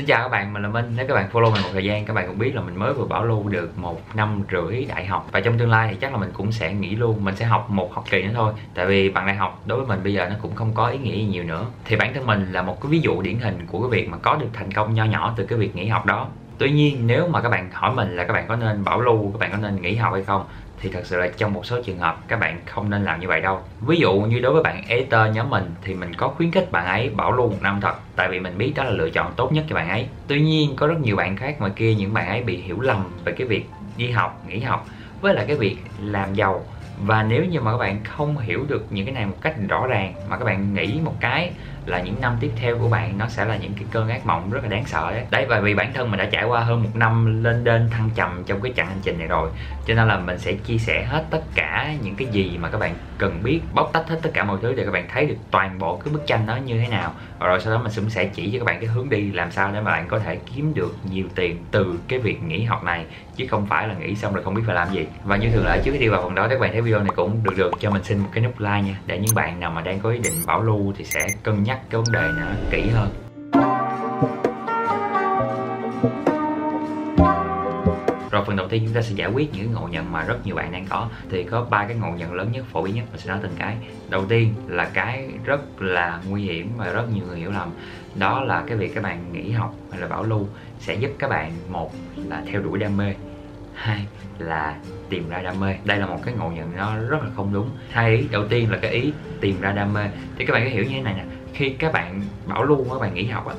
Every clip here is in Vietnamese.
Xin chào các bạn, mình là Minh. Nếu các bạn follow mình một thời gian, các bạn cũng biết là mình mới vừa bảo lưu được một năm rưỡi đại học và trong tương lai thì chắc là mình cũng sẽ nghỉ luôn. Mình sẽ học một học kỳ nữa thôi. Tại vì bằng đại học đối với mình bây giờ nó cũng không có ý nghĩa gì nhiều nữa. Thì bản thân mình là một cái ví dụ điển hình của cái việc mà có được thành công nho nhỏ từ cái việc nghỉ học đó. Tuy nhiên nếu mà các bạn hỏi mình là các bạn có nên bảo lưu, các bạn có nên nghỉ học hay không thì thật sự là trong một số trường hợp các bạn không nên làm như vậy đâu. Ví dụ như đối với bạn editor nhóm mình thì mình có khuyến khích bạn ấy bảo lưu một năm thật tại vì mình biết đó là lựa chọn tốt nhất cho bạn ấy. Tuy nhiên có rất nhiều bạn khác ngoài kia những bạn ấy bị hiểu lầm về cái việc đi học nghỉ học với lại cái việc làm giàu. Và nếu như mà các bạn không hiểu được những cái này một cách rõ ràng mà các bạn nghĩ một cái là những năm tiếp theo của bạn, nó sẽ là những cái cơn ác mộng rất là đáng sợ đấy đấy, và vì bản thân mình đã trải qua hơn một năm lên đên thăng trầm trong cái chặng hành trình này rồi, cho nên là mình sẽ chia sẻ hết tất cả những cái gì mà các bạn cần biết, bóc tách hết tất cả mọi thứ để các bạn thấy được toàn bộ cái bức tranh đó như thế nào. Và rồi sau đó mình cũng sẽ chỉ cho các bạn cái hướng đi làm sao để mà bạn có thể kiếm được nhiều tiền từ cái việc nghỉ học này, chứ không phải là nghỉ xong rồi không biết phải làm gì. Và như thường lệ, trước khi đi vào phần đó, các bạn thấy video này cũng được được cho mình xin một cái nút like nha, để những bạn nào mà đang có ý định bảo lưu thì sẽ cân nhắc cái vấn đề nó kỹ hơn. Rồi phần đầu tiên chúng ta sẽ giải quyết những ngộ nhận mà rất nhiều bạn đang có. Thì có ba cái ngộ nhận lớn nhất, phổ biến nhất mình sẽ nói từng cái. Đầu tiên là cái rất là nguy hiểm và rất nhiều người hiểu lầm. Đó là cái việc các bạn nghỉ học hay là bảo lưu sẽ giúp các bạn, một là theo đuổi đam mê, hai là tìm ra đam mê. Đây là một cái ngộ nhận nó rất là không đúng. Hai ý, đầu tiên là cái ý tìm ra đam mê. Thì các bạn có hiểu như thế này nè khi các bạn bảo lưu các bạn nghỉ học á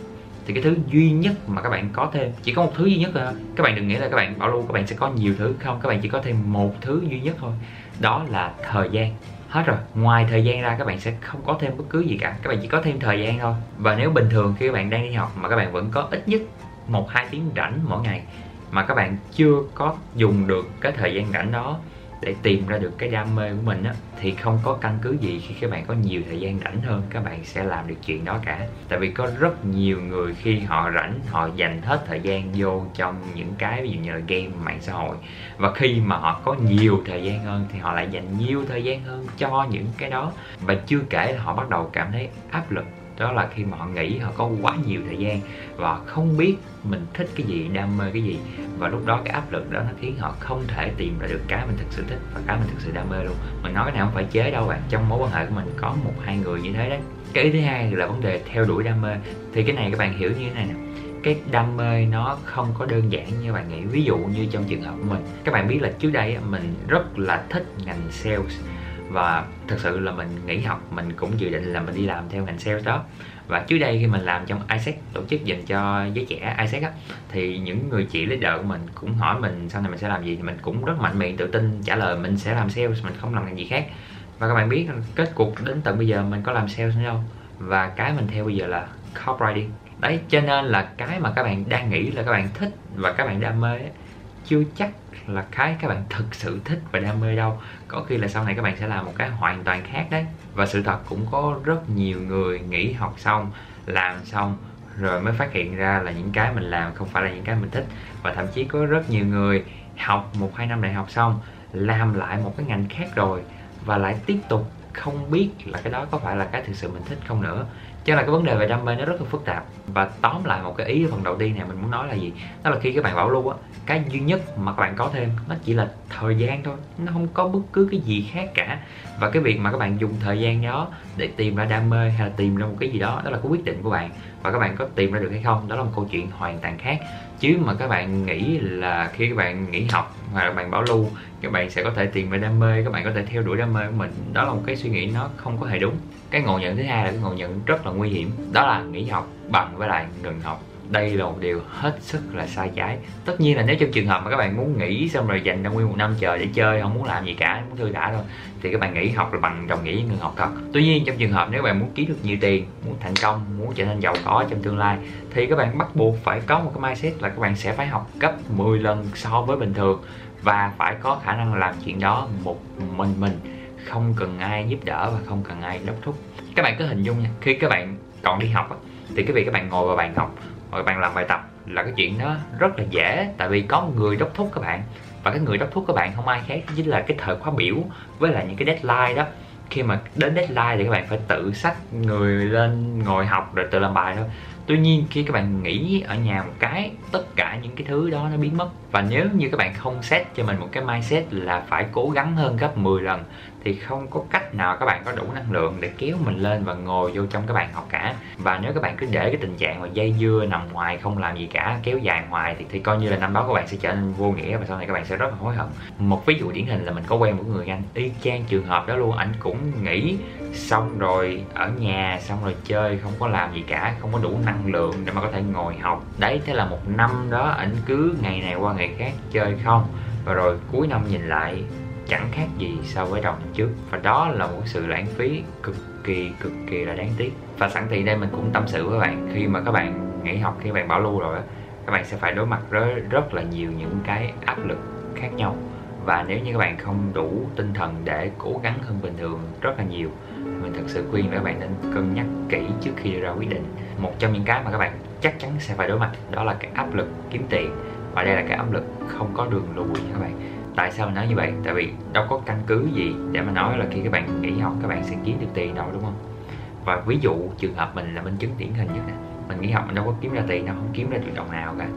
thì cái thứ duy nhất mà các bạn có thêm chỉ có một thứ duy nhất thôi các bạn đừng nghĩ là các bạn bảo lưu các bạn sẽ có nhiều thứ không các bạn chỉ có thêm một thứ duy nhất thôi đó là thời gian hết rồi ngoài thời gian ra các bạn sẽ không có thêm bất cứ gì cả các bạn chỉ có thêm thời gian thôi và nếu bình thường khi các bạn đang đi học mà các bạn vẫn có ít nhất một hai tiếng rảnh mỗi ngày mà các bạn chưa có dùng được cái thời gian rảnh đó để tìm ra được cái đam mê của mình á, thì không có căn cứ gì khi các bạn có nhiều thời gian rảnh hơn, các bạn sẽ làm được chuyện đó cả. Tại vì có rất nhiều người khi họ rảnh, họ dành hết thời gian vô trong những cái ví dụ như là game, mạng xã hội. Và khi mà họ có nhiều thời gian hơn thì họ lại dành nhiều thời gian hơn cho những cái đó. Và chưa kể là họ bắt đầu cảm thấy áp lực đó là khi mà họ nghĩ họ có quá nhiều thời gian và không biết mình thích cái gì, đam mê cái gì. Và lúc đó cái áp lực đó nó khiến họ không thể tìm ra được cái mình thực sự thích và cái mình thực sự đam mê luôn. Mình nói cái này không phải chế đâu bạn, trong mối quan hệ của mình có một, hai người như thế đấy. Cái ý thứ hai là vấn đề theo đuổi đam mê. Thì cái này các bạn hiểu như thế này nè, cái đam mê nó không có đơn giản như bạn nghĩ. Ví dụ như trong trường hợp của mình, các bạn biết là trước đây mình rất là thích ngành sales và thật sự là mình nghỉ học mình cũng dự định là mình đi làm theo ngành sales đó. Và trước đây khi mình làm trong ISEC tổ chức dành cho giới trẻ ISEC á thì những người chị leader của mình cũng hỏi mình sau này mình sẽ làm gì thì mình cũng rất mạnh miệng tự tin trả lời mình sẽ làm sales mình không làm ngành gì khác. Và các bạn biết kết cục đến tận bây giờ mình có làm sales nữa đâu và cái mình theo bây giờ là copywriting đấy cho nên là cái mà các bạn đang nghĩ là các bạn thích và các bạn đam mê ấy, chưa chắc là cái các bạn thực sự thích và đam mê đâu. Có khi là sau này các bạn sẽ làm một cái hoàn toàn khác đấy. Và sự thật cũng có rất nhiều người nghỉ học xong, làm xong, rồi mới phát hiện ra là những cái mình làm không phải là những cái mình thích. Và thậm chí có rất nhiều người học một, hai năm đại học xong, làm lại một cái ngành khác rồi và lại tiếp tục không biết là cái đó có phải là cái thực sự mình thích không nữa. Cho là cái vấn đề về đam mê nó rất là phức tạp. Và tóm lại một cái ý phần đầu tiên này mình muốn nói là gì? Đó là khi các bạn bảo lưu á, cái duy nhất mà các bạn có thêm nó chỉ là thời gian thôi. Nó không có bất cứ cái gì khác cả. Và cái việc mà các bạn dùng thời gian đó để tìm ra đam mê hay là tìm ra một cái gì đó đó là cái quyết định của bạn và các bạn có tìm ra được hay không, đó là một câu chuyện hoàn toàn khác. Chứ mà các bạn nghĩ là khi các bạn nghỉ học hoặc là bạn bảo lưu, các bạn sẽ có thể tìm về đam mê, các bạn có thể theo đuổi đam mê của mình. Đó là một cái suy nghĩ nó không có hề đúng. Cái ngộ nhận thứ hai là cái ngộ nhận rất là nguy hiểm. Đó là nghỉ học bằng với lại ngừng học đây là một điều hết sức là sai trái. Tất nhiên là nếu trong trường hợp mà các bạn muốn nghỉ xong rồi dành ra nguyên một năm chờ để chơi, không muốn làm gì cả muốn thư thả thôi thì các bạn nghỉ học là bằng đồng nghĩa ngừng học thật. Tuy nhiên trong trường hợp nếu bạn muốn kiếm được nhiều tiền, muốn thành công, muốn trở nên giàu có trong tương lai, thì các bạn bắt buộc phải có một cái mindset là các bạn sẽ phải học gấp 10 lần so với bình thường và phải có khả năng làm chuyện đó một mình mình. Không cần ai giúp đỡ và không cần ai đốc thúc. Các bạn cứ hình dung nha, khi các bạn còn đi học thì cái việc các bạn ngồi vào bàn học hoặc các bạn làm bài tập là cái chuyện đó rất là dễ, tại vì có một người đốc thúc các bạn. Và cái người đốc thúc các bạn không ai khác chính là cái thời khóa biểu với lại những cái deadline đó. Khi mà đến deadline thì các bạn phải tự sách người lên ngồi học rồi tự làm bài thôi. Tuy nhiên khi các bạn nghỉ ở nhà một cái, tất cả những cái thứ đó nó biến mất. Và nếu như các bạn không set cho mình một cái mindset là phải cố gắng hơn gấp 10 lần thì không có cách nào các bạn có đủ năng lượng để kéo mình lên và ngồi vô trong các bạn học cả. Và nếu các bạn cứ để cái tình trạng mà dây dưa nằm ngoài không làm gì cả kéo dài ngoài thì, thì coi như là năm đó các bạn sẽ trở nên vô nghĩa và sau này các bạn sẽ rất là hối hận. Một ví dụ điển hình là mình có quen một người anh y chang trường hợp đó luôn anh cũng nghĩ xong rồi ở nhà xong rồi chơi không có làm gì cả không có đủ năng lượng để mà có thể ngồi học. Đấy thế là một năm đó anh cứ ngày này qua ngày khác chơi không. Và rồi cuối năm nhìn lại chẳng khác gì so với đầu năm trước. Và đó là một sự lãng phí cực kỳ cực kỳ là đáng tiếc. Và sẵn tiện đây mình cũng tâm sự với bạn khi mà các bạn nghỉ học khi bạn bảo lưu rồi á các bạn sẽ phải đối mặt rất, rất là nhiều những cái áp lực khác nhau. Và nếu như các bạn không đủ tinh thần để cố gắng hơn bình thường rất là nhiều mình thật sự khuyên là các bạn nên cân nhắc kỹ trước khi đưa ra quyết định. Một trong những cái mà các bạn chắc chắn sẽ phải đối mặt đó là cái áp lực kiếm tiền. Và đây là cái áp lực không có đường lùi nha các bạn tại sao mình nói như vậy? Tại vì đâu có căn cứ gì để mà nói là khi các bạn nghỉ học, các bạn sẽ kiếm được tiền đâu, đúng không? Và ví dụ trường hợp mình là minh chứng điển hình nhất nè. Mình nghỉ học mình đâu có kiếm ra tiền, đâu không kiếm ra được đồng nào cả.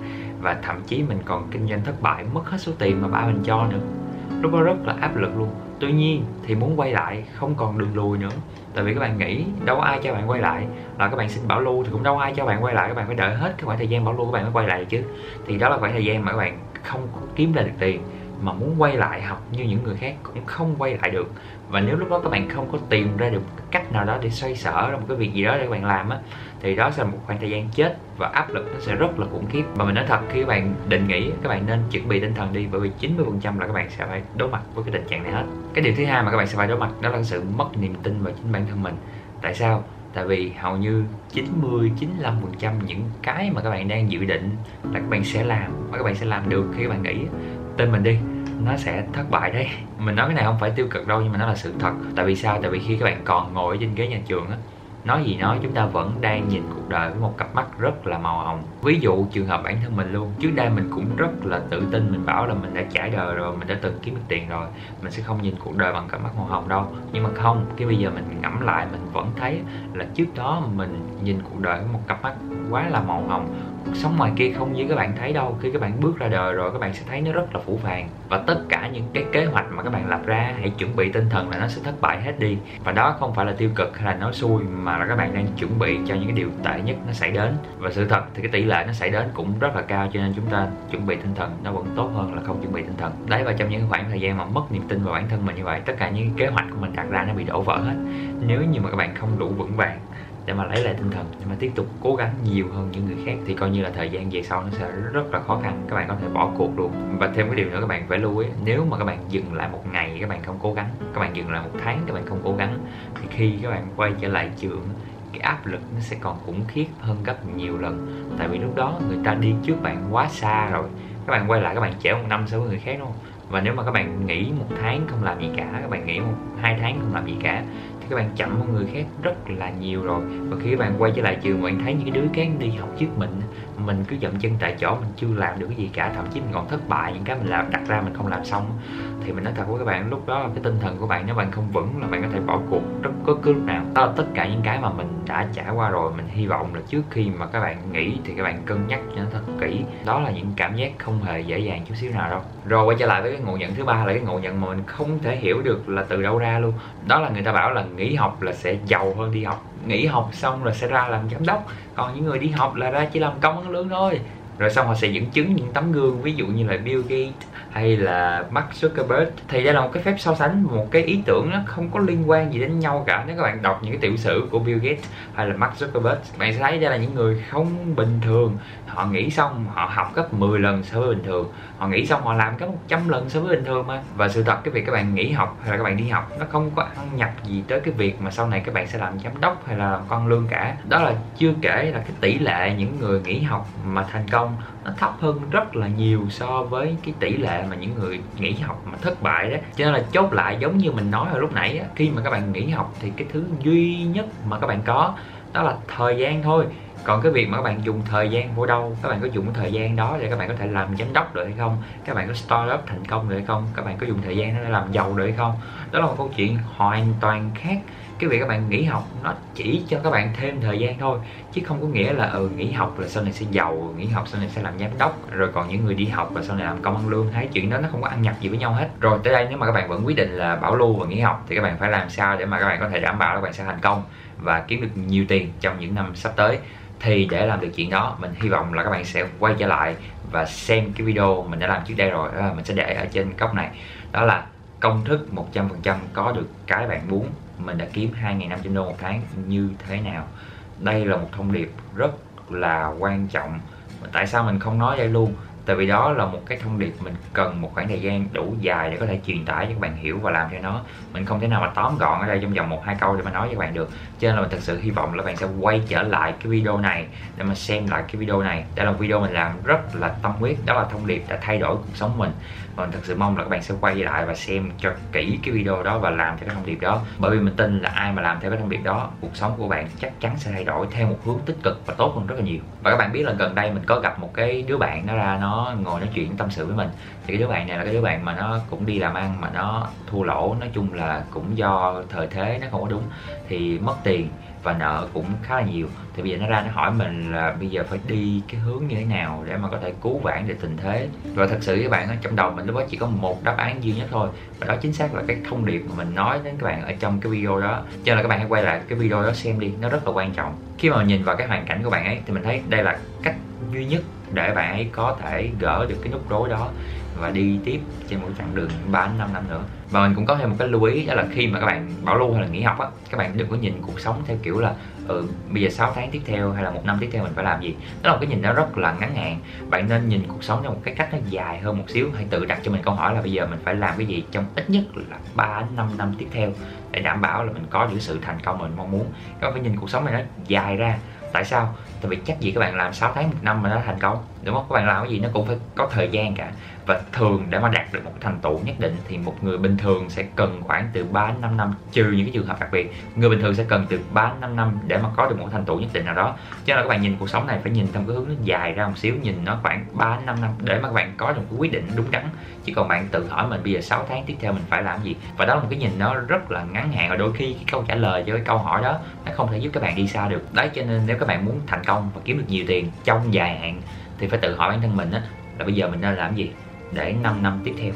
Và thậm chí mình còn kinh doanh thất bại, mất hết số tiền mà ba mình cho nữa. Lúc đó rất là áp lực luôn. Tuy nhiên thì muốn quay lại không còn đường lùi nữa. Tại vì các bạn nghĩ đâu ai cho bạn quay lại là các bạn xin bảo lưu, thì cũng đâu ai cho bạn quay lại, các bạn phải đợi hết cái khoảng thời gian bảo lưu các bạn mới quay lại chứ. Thì đó là khoảng thời gian mà các bạn không kiếm ra được tiền mà muốn quay lại học như những người khác cũng không quay lại được và nếu lúc đó các bạn không có tìm ra được cách nào đó để xoay sở ra một cái việc gì đó để các bạn làm á thì đó sẽ là một khoảng thời gian chết và áp lực nó sẽ rất là khủng khiếp và mình nói thật khi các bạn định nghĩ các bạn nên chuẩn bị tinh thần đi bởi vì 90% là các bạn sẽ phải đối mặt với cái tình trạng này hết cái điều thứ hai mà các bạn sẽ phải đối mặt đó là sự mất niềm tin vào chính bản thân mình tại sao tại vì hầu như 90 95% những cái mà các bạn đang dự định là các bạn sẽ làm và các bạn sẽ làm được khi các bạn nghĩ tên mình đi nó sẽ thất bại đấy. Mình nói cái này không phải tiêu cực đâu, nhưng mà nó là sự thật. Tại vì sao? Tại vì khi các bạn còn ngồi trên ghế nhà trường á, nói gì nói chúng ta vẫn đang nhìn cuộc đời với một cặp mắt rất là màu hồng. Ví dụ trường hợp bản thân mình luôn, trước đây mình cũng rất là tự tin, mình bảo là mình đã trải đời rồi, mình đã từng kiếm được tiền rồi, mình sẽ không nhìn cuộc đời bằng cặp mắt màu hồng đâu. Nhưng mà không, cái bây giờ mình ngẫm lại, mình vẫn thấy là trước đó mình nhìn cuộc đời với một cặp mắt quá là màu hồng cuộc sống ngoài kia không như các bạn thấy đâu. Khi các bạn bước ra đời rồi, các bạn sẽ thấy nó rất là phủ phàng. Và tất cả những cái kế hoạch mà các bạn lập ra, hãy chuẩn bị tinh thần là nó sẽ thất bại hết đi. Và đó không phải là tiêu cực hay là nói xui, mà là các bạn đang chuẩn bị cho những cái điều tệ nhất nó xảy đến. Và sự thật thì cái tỷ lệ nó xảy đến cũng rất là cao, cho nên chúng ta chuẩn bị tinh thần nó vẫn tốt hơn là không chuẩn bị tinh thần. Đấy, và trong những khoảng thời gian mà mất niềm tin vào bản thân mình như vậy, tất cả những kế hoạch của mình đặt ra nó bị đổ vỡ hết. Nếu như mà các bạn không đủ vững vàng để mà lấy lại tinh thần để mà tiếp tục cố gắng nhiều hơn những người khác thì coi như là thời gian về sau nó sẽ rất là khó khăn các bạn có thể bỏ cuộc luôn và thêm cái điều nữa các bạn phải lưu ý nếu mà các bạn dừng lại một ngày các bạn không cố gắng các bạn dừng lại một tháng các bạn không cố gắng thì khi các bạn quay trở lại trường cái áp lực nó sẽ còn khủng khiếp hơn gấp nhiều lần tại vì lúc đó người ta đi trước bạn quá xa rồi các bạn quay lại các bạn trễ một năm so với người khác đúng không và nếu mà các bạn nghỉ một tháng không làm gì cả các bạn nghỉ một hai tháng không làm gì cả thì các bạn chậm hơn người khác rất là nhiều rồi. Và khi các bạn quay trở lại trường bạn thấy những cái đứa khác đi học trước mình mình cứ dậm chân tại chỗ, mình chưa làm được cái gì cả, thậm chí mình còn thất bại, những cái mình làm, đặt ra mình không làm xong. Thì mình nói thật với các bạn, lúc đó cái tinh thần của bạn, nếu bạn không vững là bạn có thể bỏ cuộc rất có cứ lúc nào. Đó tất cả những cái mà mình đã trải qua rồi, mình hy vọng là trước khi mà các bạn nghĩ thì các bạn cân nhắc cho nó thật kỹ. Đó là những cảm giác không hề dễ dàng chút xíu nào đâu. Rồi quay trở lại với cái ngộ nhận thứ ba là cái ngộ nhận mà mình không thể hiểu được là từ đâu ra luôn. Đó là người ta bảo là nghỉ học là sẽ giàu hơn đi học nghỉ học xong rồi sẽ ra làm giám đốc. Còn những người đi học là ra chỉ làm công ăn lương thôi rồi xong họ sẽ dẫn chứng những tấm gương, ví dụ như là Bill Gates hay là Mark Zuckerberg. Thì đây là một cái phép so sánh, một cái ý tưởng nó không có liên quan gì đến nhau cả. Nếu các bạn đọc những cái tiểu sử của Bill Gates hay là Mark Zuckerberg bạn sẽ thấy đây là những người không bình thường. Họ nghĩ xong, họ học gấp 10 lần so với bình thường. Họ nghĩ xong, họ làm gấp 100 lần so với bình thường mà. Và sự thật, cái việc các bạn nghỉ học hay là các bạn đi học, nó không có ăn nhập gì tới cái việc mà sau này các bạn sẽ làm giám đốc hay là làm con lương cả. Đó là chưa kể là cái tỷ lệ những người nghỉ học mà thành công nó thấp hơn rất là nhiều so với cái tỷ lệ mà những người nghỉ học mà thất bại đó. Cho nên là chốt lại giống như mình nói hồi lúc nãy á, khi mà các bạn nghỉ học thì cái thứ duy nhất mà các bạn có đó là thời gian thôi còn cái việc mà các bạn dùng thời gian vô đâu các bạn có dùng cái thời gian đó để các bạn có thể làm giám đốc được hay không các bạn có start up thành công được hay không các bạn có dùng thời gian đó để làm giàu được hay không đó là một câu chuyện hoàn toàn khác cái việc các bạn nghỉ học nó chỉ cho các bạn thêm thời gian thôi chứ không có nghĩa là ừ nghỉ học là sau này sẽ giàu nghỉ học sau này sẽ làm giám đốc rồi còn những người đi học và sau này làm công ăn lương thấy chuyện đó nó không có ăn nhập gì với nhau hết rồi tới đây nếu mà các bạn vẫn quyết định là bảo lưu và nghỉ học thì các bạn phải làm sao để mà các bạn có thể đảm bảo là các bạn sẽ thành công và kiếm được nhiều tiền trong những năm sắp tới thì để làm được chuyện đó, mình hy vọng là các bạn sẽ quay trở lại và xem cái video mình đã làm trước đây rồi. Đó là mình sẽ để ở trên góc này. Đó là công thức 100% có được cái bạn muốn. Mình đã kiếm 2.500 đô một tháng, như thế nào? Đây là một thông điệp rất là quan trọng. Tại sao mình không nói đây luôn? Tại vì đó là một cái thông điệp mình cần một khoảng thời gian đủ dài để có thể truyền tải cho các bạn hiểu và làm cho nó. Mình không thể nào mà tóm gọn ở đây trong vòng một, hai câu để mà nói cho các bạn được. Cho nên là mình thật sự hy vọng là bạn sẽ quay trở lại cái video này để mà xem lại cái video này. Đây là một video mình làm rất là tâm huyết, đó là thông điệp đã thay đổi cuộc sống mình. Và mình thật sự mong là các bạn sẽ quay lại và xem cho kỹ cái video đó và làm theo cái thông điệp đó. Bởi vì mình tin là ai mà làm theo cái thông điệp đó, cuộc sống của bạn chắc chắn sẽ thay đổi theo một hướng tích cực và tốt hơn rất là nhiều. Và các bạn biết là gần đây mình có gặp một cái đứa bạn nó ra, nó ngồi nói chuyện tâm sự với mình. Thì cái đứa bạn này là cái đứa bạn mà nó cũng đi làm ăn, mà nó thua lỗ, nói chung là cũng do thời thế nó không có đúng. Thì mất tiền và nợ cũng khá là nhiều. Thì bây giờ nó ra nó hỏi mình là bây giờ phải đi cái hướng như thế nào để mà có thể cứu vãn được tình thế. Và thật sự các bạn ở trong đầu mình lúc đó chỉ có một đáp án duy nhất thôi, và đó chính xác là cái thông điệp mà mình nói đến các bạn ở trong cái video đó. Cho nên là các bạn hãy quay lại cái video đó xem đi, nó rất là quan trọng. Khi mà mình nhìn vào cái hoàn cảnh của bạn ấy, thì mình thấy đây là cách duy nhất để bạn ấy có thể gỡ được cái nút rối đó và đi tiếp trên một chặng đường 3 năm năm nữa. Và mình cũng có thêm một cái lưu ý đó là khi mà các bạn bảo lưu hay là nghỉ học á các bạn đừng có nhìn cuộc sống theo kiểu là ừ, bây giờ 6 tháng tiếp theo hay là một năm tiếp theo mình phải làm gì. Đó là một cái nhìn nó rất là ngắn hạn. Bạn nên nhìn cuộc sống theo một cái cách nó dài hơn một xíu. Hãy tự đặt cho mình câu hỏi là bây giờ mình phải làm cái gì trong ít nhất là 3 đến 5 năm tiếp theo để đảm bảo là mình có những sự thành công mình mong muốn. Các bạn phải nhìn cuộc sống này nó dài ra tại sao? Tại vì chắc gì các bạn làm 6 tháng, một năm mà nó thành công đúng không? Các bạn làm cái gì nó cũng phải có thời gian cả. Và thường để mà đạt được một thành tựu nhất định thì một người bình thường sẽ cần khoảng từ 3 đến 5 năm, trừ những cái trường hợp đặc biệt. Người bình thường sẽ cần từ 3 đến 5 năm để mà có được một thành tựu nhất định nào đó. Cho nên các bạn nhìn cuộc sống này phải nhìn theo cái hướng nó dài ra một xíu, nhìn nó khoảng 3 đến 5 năm để mà các bạn có được một quyết định đúng đắn. Chứ còn bạn tự hỏi mình bây giờ 6 tháng tiếp theo mình phải làm gì? Và đó là một cái nhìn nó rất là ngắn hạn và đôi khi cái câu trả lời cho cái câu hỏi đó nó không thể giúp các bạn đi xa được. Đấy, cho nên nếu các bạn muốn thành công và kiếm được nhiều tiền trong dài hạn thì phải tự hỏi bản thân mình á, là bây giờ mình nên làm gì để 5 năm tiếp theo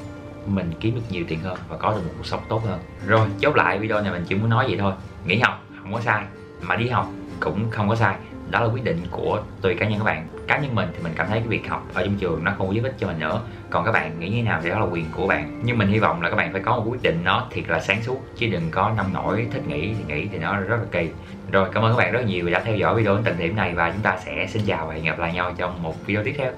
mình kiếm được nhiều tiền hơn và có được một cuộc sống tốt hơn. Rồi, chốt lại video này mình chỉ muốn nói vậy thôi. Nghỉ học không có sai, mà đi học cũng không có sai. Đó là quyết định của tùy cá nhân các bạn cá nhân mình thì mình cảm thấy cái việc học ở trong trường nó không có giúp ích cho mình nữa. Còn các bạn nghĩ như thế nào thì đó là quyền của bạn. Nhưng mình hy vọng là các bạn phải có một quyết định nó thiệt là sáng suốt, chứ đừng có nông nổi, thích nghĩ thì nghĩ thì nó rất là kỳ. Rồi, cảm ơn các bạn rất nhiều vì đã theo dõi video đến tận điểm này và chúng ta sẽ xin chào và hẹn gặp lại nhau trong một video tiếp theo.